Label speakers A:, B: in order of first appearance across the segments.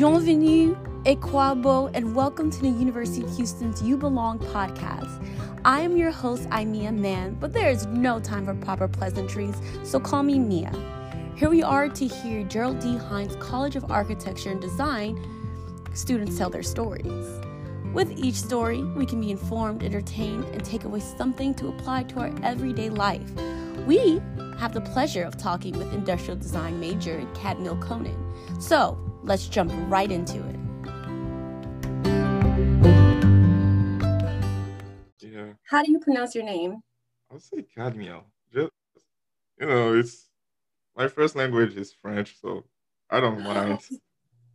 A: Bienvenue, Akwaba, and welcome to the University of Houston's You Belong podcast. I am your host, Imia Mann, but there is no time for proper pleasantries, so call me Mia. Here we are to hear Gerald D. Hines College of Architecture and Design students tell their stories. With each story, we can be informed, entertained, and take away something to apply to our everyday life. We have the pleasure of talking with industrial design major Kadmiel Konan. So let's jump right into it.
B: Yeah,
A: How do you pronounce your name?
B: I'll say Kadmiel. Just, you know, it's my first language is French, so I don't mind.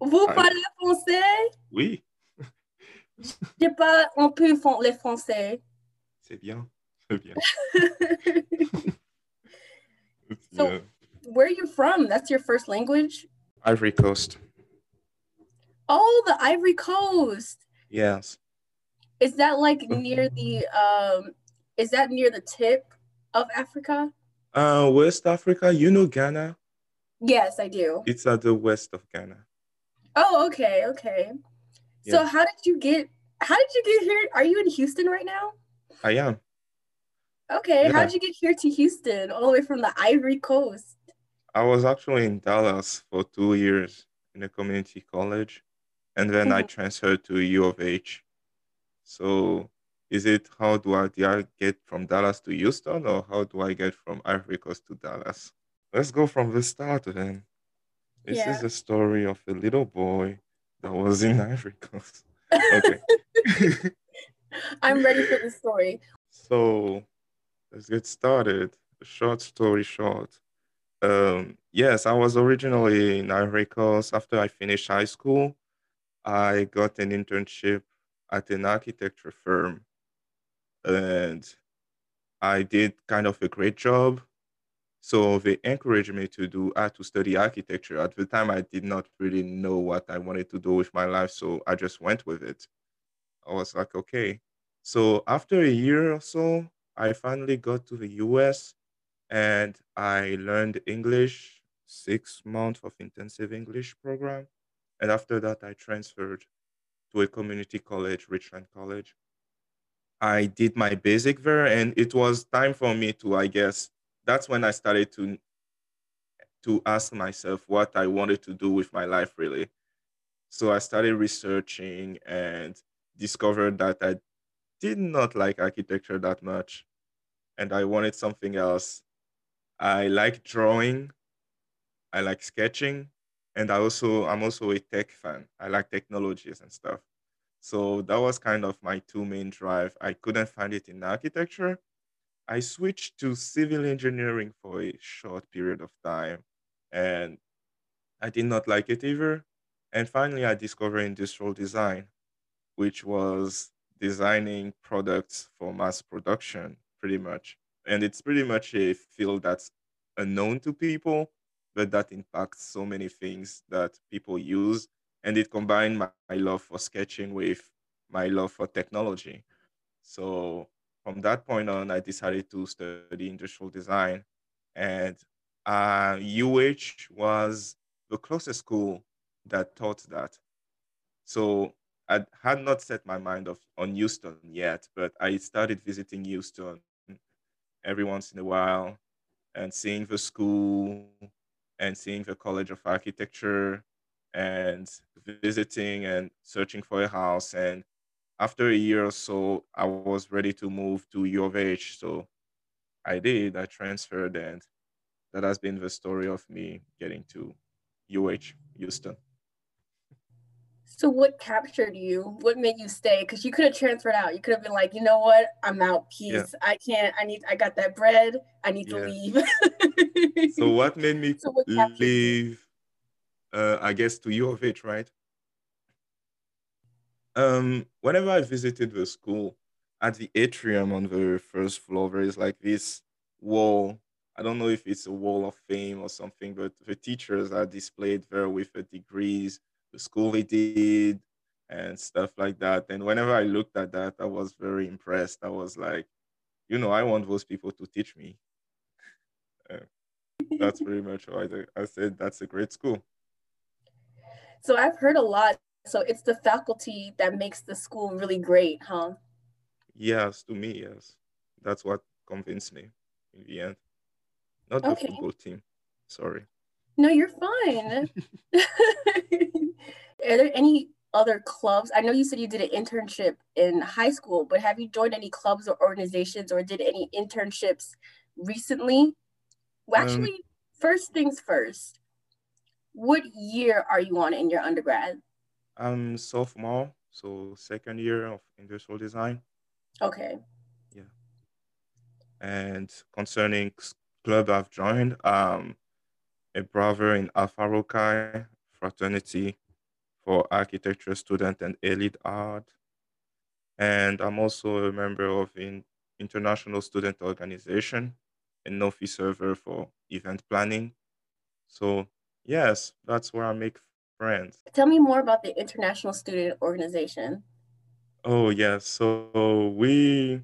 A: Vous
B: I-
A: parlez français?
B: Oui,
A: Je parle un peu fran- le français.
B: c'est bien, c'est bien.
A: So-
B: yeah.
A: Where are you from? That's your first language?
B: Ivory Coast.
A: Oh, the Ivory Coast.
B: Yes.
A: Is that like near the um is that near the tip of Africa?
B: Uh, West Africa. You know Ghana?
A: Yes, I do.
B: It's at the west of Ghana.
A: Oh, okay, okay. So how did you get how did you get here? Are you in Houston right now?
B: I am.
A: Okay, how
B: Yeah.
A: did you get here to Houston all the way from the Ivory Coast?
B: I was actually in Dallas for two years in a community college, and then I
A: Mhm.
B: transferred to U of H. So, is it how do I, do I get from Dallas to Houston, or how do I get from Ivory Coast to Dallas? Let's go from the start then. This
A: Yeah.
B: is a story of a little boy that was in Ivory Coast. Okay.
A: I'm ready for the story.
B: So let's get started. Short story short. Um, yes, I was originally in Ivory Coast. After I finished high school, I got an internship at an architecture firm. And I did kind of a great job. So they encouraged me to do uh, to study architecture. At the time, I did not really know what I wanted to do with my life, so I just went with it. I was like, okay. So after a year or so, I finally got to the US and I learned English, six months of intensive English program. And after that, I transferred to a community college, Richland College. I did my basic there, and it was time for me to, I guess, that's when I started to to ask myself what I wanted to do with my life really. So I started researching and discovered that I did not like architecture that much and I wanted something else. I like drawing, I like sketching, and I also I'm also a tech fan. I like technologies and stuff. So that was kind of my two main drive. I couldn't find it in architecture. I switched to civil engineering for a short period of time and I did not like it either. And finally I discovered industrial design which was designing products for mass production, pretty much. And it's pretty much a field that's unknown to people, but that impacts so many things that people use. And it combined my, my love for sketching with my love for technology. So from that point on, I decided to study industrial design. And uh, UH was the closest school that taught that. So I had not set my mind of, on Houston yet, but I started visiting Houston every once in a while and seeing the school and seeing the College of Architecture and visiting and searching for a house. And after a year or so, I was ready to move to U of H. So I did, I transferred, and that has been the story of me getting to UH, Houston.
A: So what captured you? What made you stay? Because you could have transferred out. You could have been like, you know what? I'm out. Peace. I can't. I need. I got that bread. I need to leave.
B: So what made me
A: So what
B: leave? Uh, I guess to U of H, right? Um, whenever I visited the school, at the atrium on the first floor, there is like this wall. I don't know if it's a wall of fame or something, but the teachers are displayed there with the degrees, the school they did, and stuff like that. And whenever I looked at that, I was very impressed. I was like, you know, I want those people to teach me. Uh, that's pretty much why I, I said that's a great school.
A: So I've heard a lot. So it's the faculty that makes the school really great, huh?
B: Yes, to me, yes. That's what convinced me in the end. Not the okay. football team. Sorry.
A: No, you're fine. Are there any other clubs? I know you said you did an internship in high school, but have you joined any clubs or organizations or did any internships recently? Well, um, actually, um, first things first. What year are you on in your undergrad?
B: I'm sophomore, so second year of industrial design.
A: Okay.
B: Yeah. And concerning club I've joined, um, a brother in Alpha Rho Chi fraternity for architecture student and allied art. And I'm also a member of an international student organization and Nofi server for event planning. So yes, that's where I make friends.
A: Tell me more about the international student organization.
B: Oh yes, so we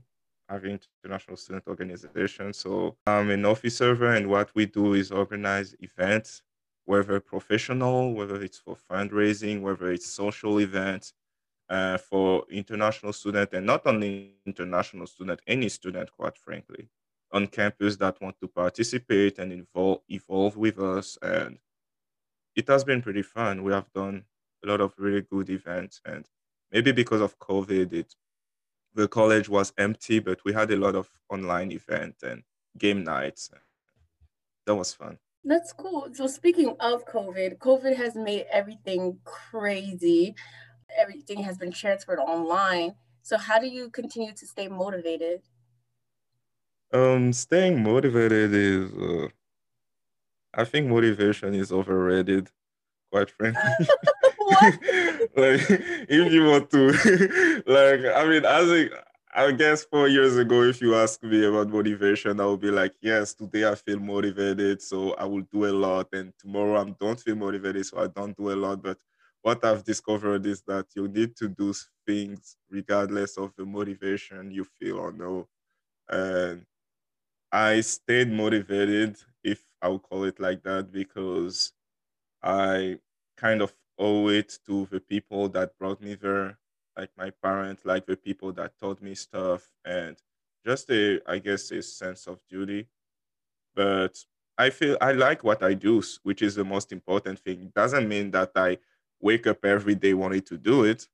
B: have an international student organization. So I'm an office server, and what we do is organize events, whether professional, whether it's for fundraising, whether it's social events, uh, for international student, and not only international student, any student, quite frankly, on campus that want to participate and involve evolve with us. And it has been pretty fun. We have done a lot of really good events and maybe because of COVID, it the college was empty, but we had a lot of online events and game nights. That was fun.
A: That's cool. So speaking of COVID, COVID has made everything crazy. Everything has been transferred online. So how do you continue to stay motivated?
B: Um, staying motivated is, uh, I think motivation is overrated, quite frankly. like if you want to like i mean as a i guess four years ago if you ask me about motivation i would be like yes today i feel motivated so i will do a lot and tomorrow i don't feel motivated so i don't do a lot. But what i've discovered is that you need to do things regardless of the motivation you feel or no. And i stayed motivated if i would call it like that because i kind of owe it to the people that brought me there, like my parents, like the people that taught me stuff, and just a, I guess, a sense of duty. But I feel I like what I do, which is the most important thing. Doesn't mean that I wake up every day wanting to do it.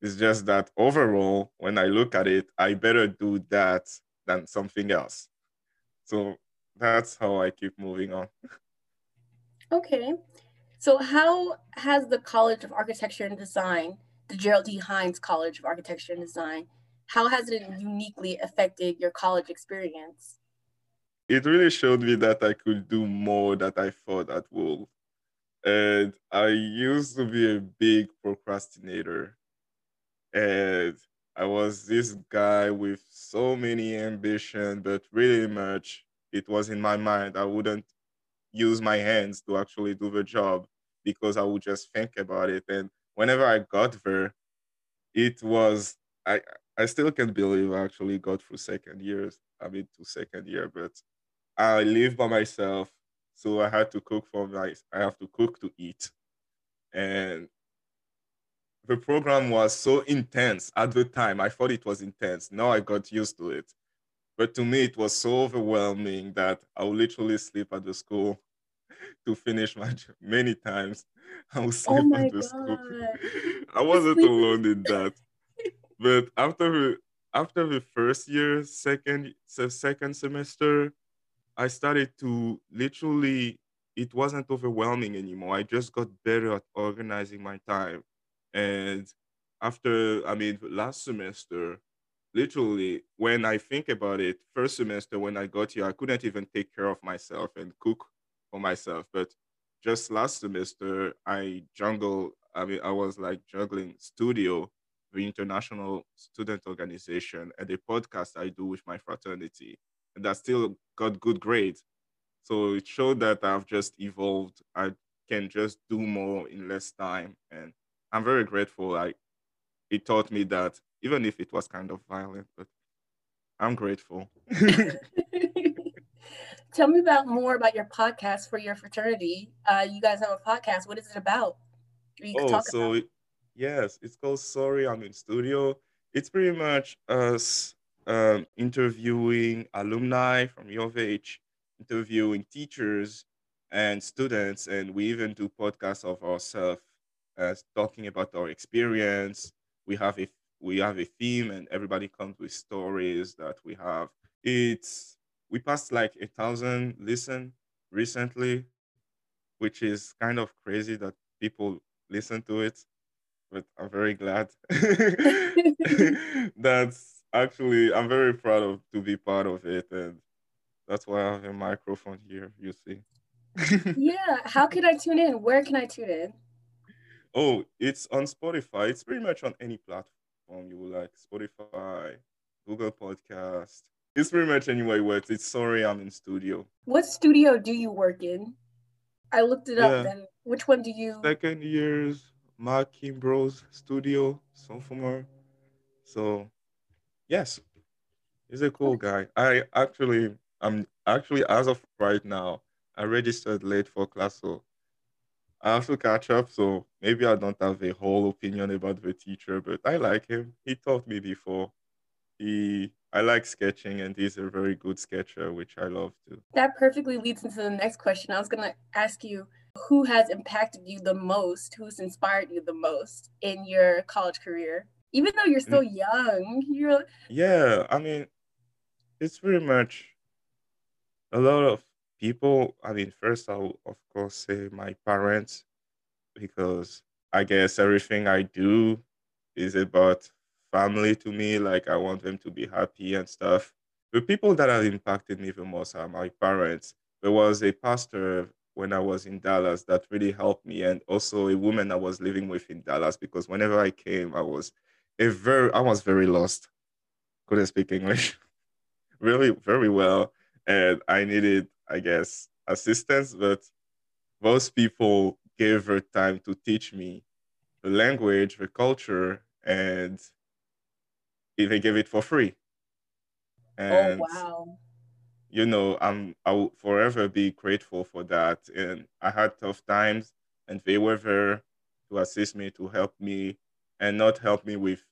B: It's just that overall, when I look at it, I better do that than something else. So that's how I keep moving on.
A: Okay. So, how has the College of Architecture and Design, the Gerald D. Hines College of Architecture and Design, how has it uniquely affected your college experience?
B: It really showed me that I could do more than I thought I would. And I used to be a big procrastinator. And I was this guy with so many ambition, but really much it was in my mind. I wouldn't use my hands to actually do the job because I would just think about it. And whenever I got there, it was I I still can't believe I actually got through second years. I mean to second year, but I live by myself, so I had to cook for my I have to cook to eat. And the program was so intense at the time. I thought it was intense. Now I got used to it. But to me, it was so overwhelming that I would literally sleep at the school to finish my job many times. I was sleep oh the school. I wasn't alone in that. But after the after the first year, second second semester, I started to literally it wasn't overwhelming anymore. I just got better at organizing my time. And after I mean last semester, literally when I think about it, first semester when I got here, I couldn't even take care of myself and cook for myself. But just last semester, I jungle. I mean, I was like juggling studio, the international student organization, and a podcast I do with my fraternity, and that still got good grades. So it showed that I've just evolved. I can just do more in less time, and I'm very grateful. Like it taught me that even if it was kind of violent, but I'm grateful.
A: Tell me about more about your podcast for your fraternity. Uh, you guys have a podcast. What is it about?
B: Oh, so it, yes, it's called Sorry, I'm in studio. It's pretty much us um, interviewing alumni from U of H, interviewing teachers and students, and we even do podcasts of ourselves, as talking about our experience. We have a we have a theme, and everybody comes with stories that we have. It's we passed like a thousand listen recently, which is kind of crazy that people listen to it. But I'm very glad. That's actually I'm very proud of to be part of it, and that's why I have a microphone here. You see.
A: yeah. How can I tune in? Where can I tune in?
B: Oh, it's on Spotify. It's pretty much on any platform you like. Spotify, Google Podcast. It's pretty much anywhere where it's, it's sorry I'm in studio.
A: What studio do you work in? I looked it up. Then which one do you?
B: Second years Mark Kimbrough's studio, sophomore. So, yes, he's a cool guy. I actually, I'm actually as of right now, I registered late for class, so I have to catch up. So maybe I don't have a whole opinion about the teacher, but I like him. He taught me before. He I like sketching, and he's a very good sketcher, which I love too.
A: That perfectly leads into the next question. I was gonna ask you who has impacted you the most, who's inspired you the most in your college career, even though you're mm. still young. You're
B: yeah. I mean, it's pretty much a lot of people. I mean, first I'll of course say my parents because I guess everything I do is about family to me. Like I want them to be happy and stuff. The people that have impacted me the most are my parents. There was a pastor when I was in Dallas that really helped me, and also a woman I was living with in Dallas because whenever I came, I was a very I was very lost. Couldn't speak English really very well, and I needed, I guess, assistance. But those people gave her time to teach me the language, the culture, and they gave it for free.
A: Oh, and oh wow!
B: You know, I'm I will forever be grateful for that. And I had tough times, and they were there to assist me, to help me, and not help me with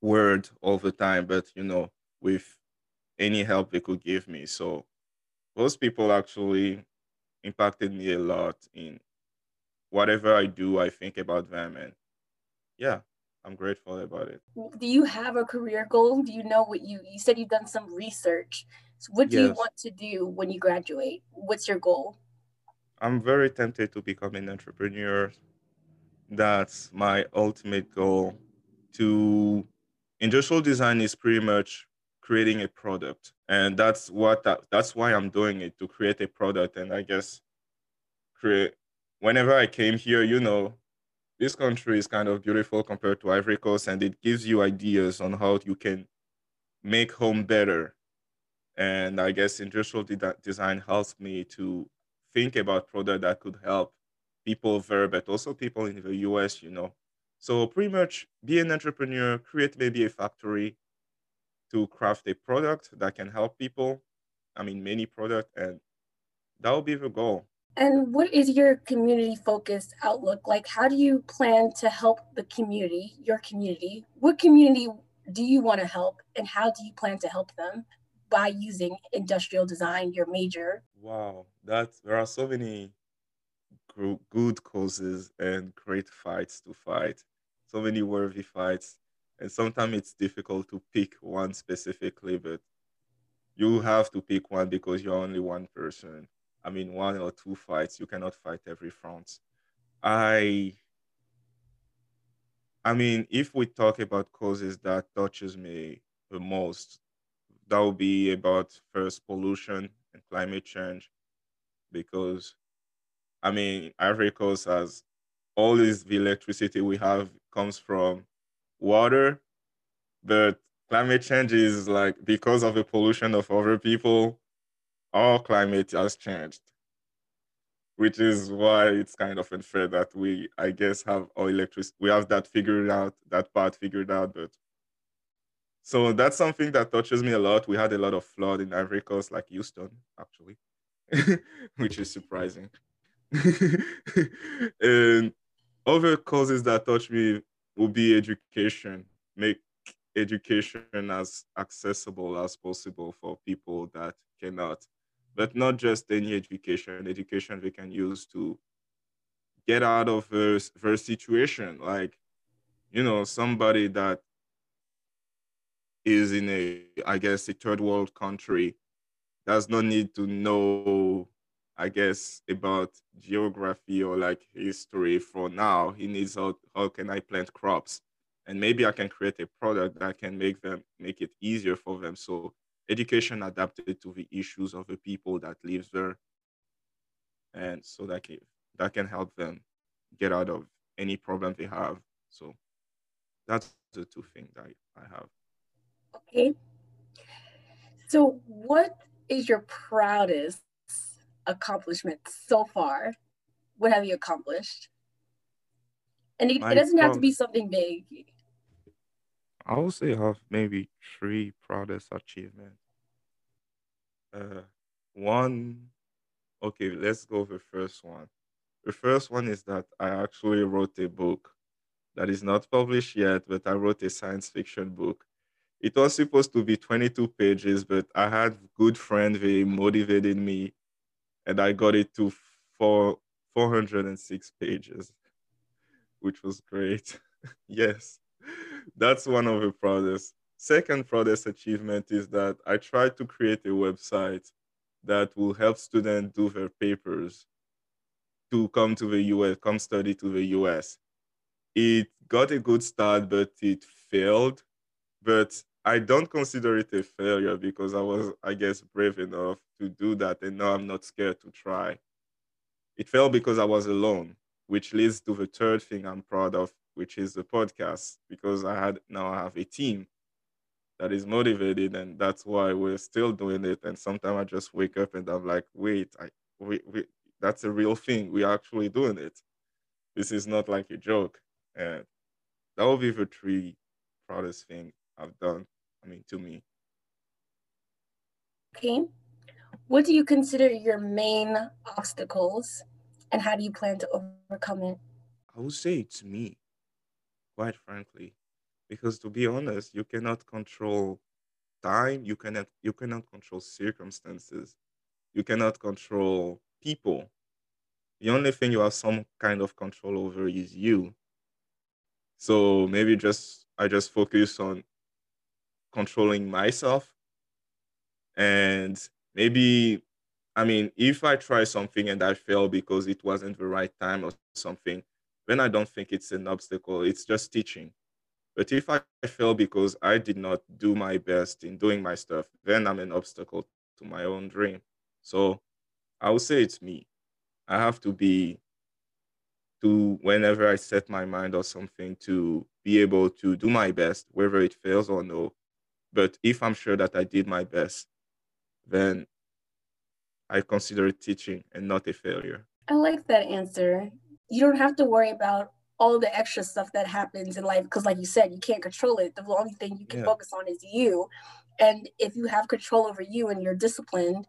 B: word all the time, but you know, with any help they could give me. So those people actually impacted me a lot in whatever I do, I think about them and yeah, I'm grateful about it.
A: Do you have a career goal? Do you know what you you said you've done some research. So what do yes. you want to do when you graduate? What's your goal?
B: I'm very tempted to become an entrepreneur. That's my ultimate goal. To industrial design is pretty much creating a product, and that's what that, that's why I'm doing it to create a product. And I guess create. Whenever I came here, you know, this country is kind of beautiful compared to Ivory Coast, and it gives you ideas on how you can make home better. And I guess industrial de- design helps me to think about product that could help people there, but also people in the US, you know. So pretty much be an entrepreneur, create maybe a factory to craft a product that can help people. I mean, many product, and that will be the goal.
A: And what is your community focused outlook? Like, how do you plan to help the community, your community? What community do you want to help, and how do you plan to help them by using industrial design, your major?
B: Wow, that's there are so many good causes and great fights to fight, so many worthy fights. And sometimes it's difficult to pick one specifically, but you have to pick one because you're only one person I mean, one or two fights. You cannot fight every front. I, I mean, if we talk about causes that touches me the most, that would be about first pollution and climate change, because, I mean, Ivory Coast has all this the electricity we have comes from water, but climate change is like because of the pollution of other people our climate has changed, which is why it's kind of unfair that we, I guess, have our electricity. We have that figured out, that part figured out, but so that's something that touches me a lot. We had a lot of flood in Ivory Coast, like Houston, actually, which is surprising. and other causes that touch me will be education. Make education as accessible as possible for people that cannot. But not just any education, education they can use to get out of their, their situation. Like, you know, somebody that is in a, I guess, a third world country does not need to know, I guess, about geography or like history for now. He needs how, how can I plant crops? And maybe I can create a product that can make them make it easier for them. So education adapted to the issues of the people that lives there. And so that can, that can help them get out of any problem they have. So that's the two things that I have.
A: Okay. So, what is your proudest accomplishment so far? What have you accomplished? And it, it doesn't have to be something big.
B: I would say I have maybe three proudest achievements. Uh, one, okay, let's go with the first one. The first one is that I actually wrote a book that is not published yet, but I wrote a science fiction book. It was supposed to be 22 pages, but I had good friend they motivated me, and I got it to four, 406 pages, which was great. yes, that's one of the proudest. Second proudest achievement is that I tried to create a website that will help students do their papers to come to the US, come study to the US. It got a good start, but it failed. But I don't consider it a failure because I was, I guess, brave enough to do that. And now I'm not scared to try. It failed because I was alone, which leads to the third thing I'm proud of, which is the podcast, because I had now I have a team that is motivated, and that's why we're still doing it. And sometimes I just wake up and I'm like, wait, I we, we that's a real thing. We're actually doing it. This is not like a joke. And that will be the three proudest thing I've done. I mean, to me.
A: Okay. What do you consider your main obstacles and how do you plan to overcome it?
B: I would say it's me, quite frankly. Because to be honest, you cannot control time, you cannot you cannot control circumstances, you cannot control people. The only thing you have some kind of control over is you. So maybe just I just focus on controlling myself and maybe I mean if I try something and I fail because it wasn't the right time or something, then I don't think it's an obstacle. It's just teaching. But if I fail because I did not do my best in doing my stuff, then I'm an obstacle to my own dream. So I would say it's me. I have to be to whenever I set my mind or something to be able to do my best, whether it fails or no. But if I'm sure that I did my best, then I consider it teaching and not a failure.
A: I like that answer. You don't have to worry about all the extra stuff that happens in life because, like you said, you can't control it. The only thing you can yeah. focus on is you. And if you have control over you and you're disciplined,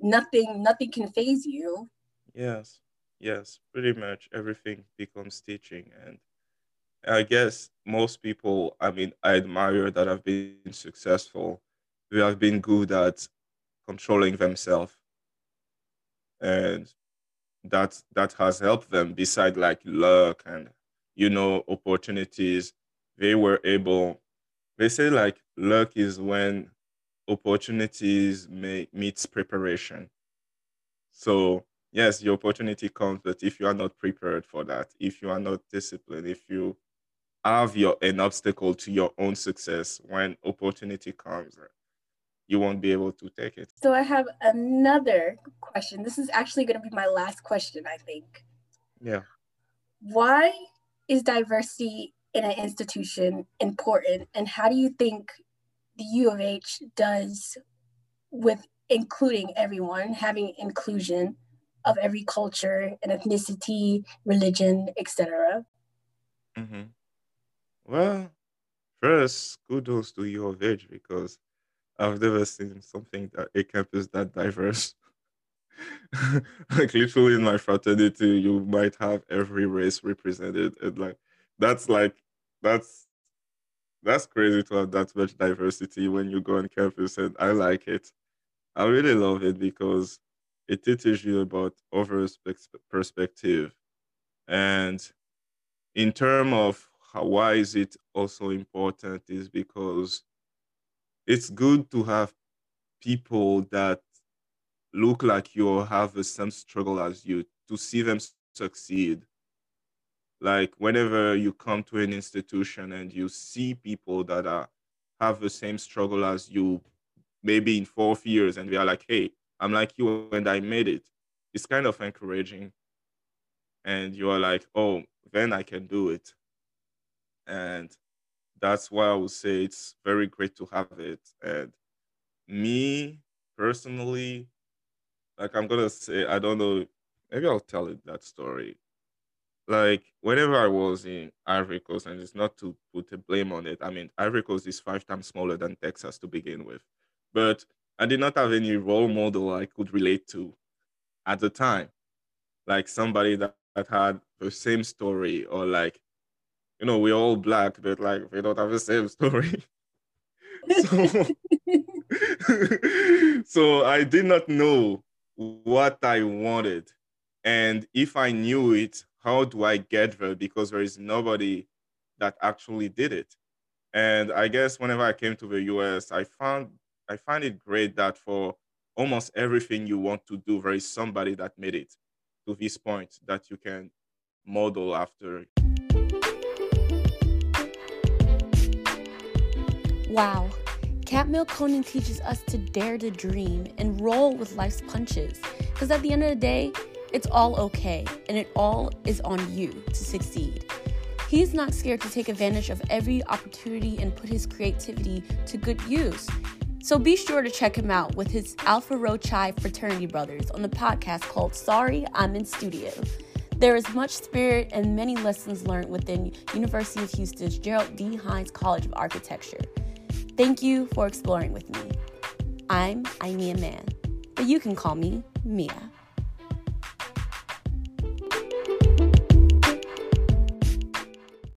A: nothing nothing can phase you
B: yes yes pretty much everything becomes teaching and i guess most people i mean i admire that have been successful they have been good at controlling themselves and that that has helped them beside like luck and you know opportunities they were able they say like luck is when opportunities may, meets preparation. So yes, the opportunity comes, but if you are not prepared for that, if you are not disciplined, if you have your an obstacle to your own success when opportunity comes, you won't be able to take it.
A: So I have another question. This is actually going to be my last question, I think.
B: Yeah.
A: Why is diversity in an institution important, and how do you think the U of H does with including everyone, having inclusion of every culture and ethnicity, religion, etc.
B: Mm-hmm. Well, first, kudos to U of H because I've never seen something that a campus that diverse. like literally in my fraternity, you might have every race represented, and like that's like that's that's crazy to have that much diversity when you go on campus, and I like it. I really love it because it teaches you about other perspective, and in terms of how, why is it also important is because it's good to have people that look like you or have the same struggle as you to see them succeed. Like whenever you come to an institution and you see people that are have the same struggle as you maybe in fourth years and they are like hey i'm like you and i made it it's kind of encouraging. And you are like oh then i can do it. And that's why i would say it's very great to have it. And me personally like i'm gonna say i don't know maybe i'll tell it that story. Like whenever I was in Ivory Coast, and it's not to put a blame on it. I mean, Ivory Coast is five times smaller than Texas to begin with, but I did not have any role model I could relate to at the time, like somebody that, that had the same story, or like, you know, we're all black, but like we don't have the same story. so, so I did not know what I wanted. And if I knew it, how do I get there? Because there is nobody that actually did it. And I guess whenever I came to the US, I found I find it great that for almost everything you want to do, there is somebody that made it to this point that you can model after.
A: Wow. Kadmiel Konan teaches us to dare to dream and roll with life's punches. Because at the end of the day, it's all okay, and it all is on you to succeed. He's not scared to take advantage of every opportunity and put his creativity to good use. So be sure to check him out with his Alpha Rho Chi fraternity brothers on the podcast called Sorry, I'm in Studio. There is much spirit and many lessons learned within University of Houston's Gerald D. Hines College of Architecture. Thank you for exploring with me. I'm Imea Mann, but you can call me Mia.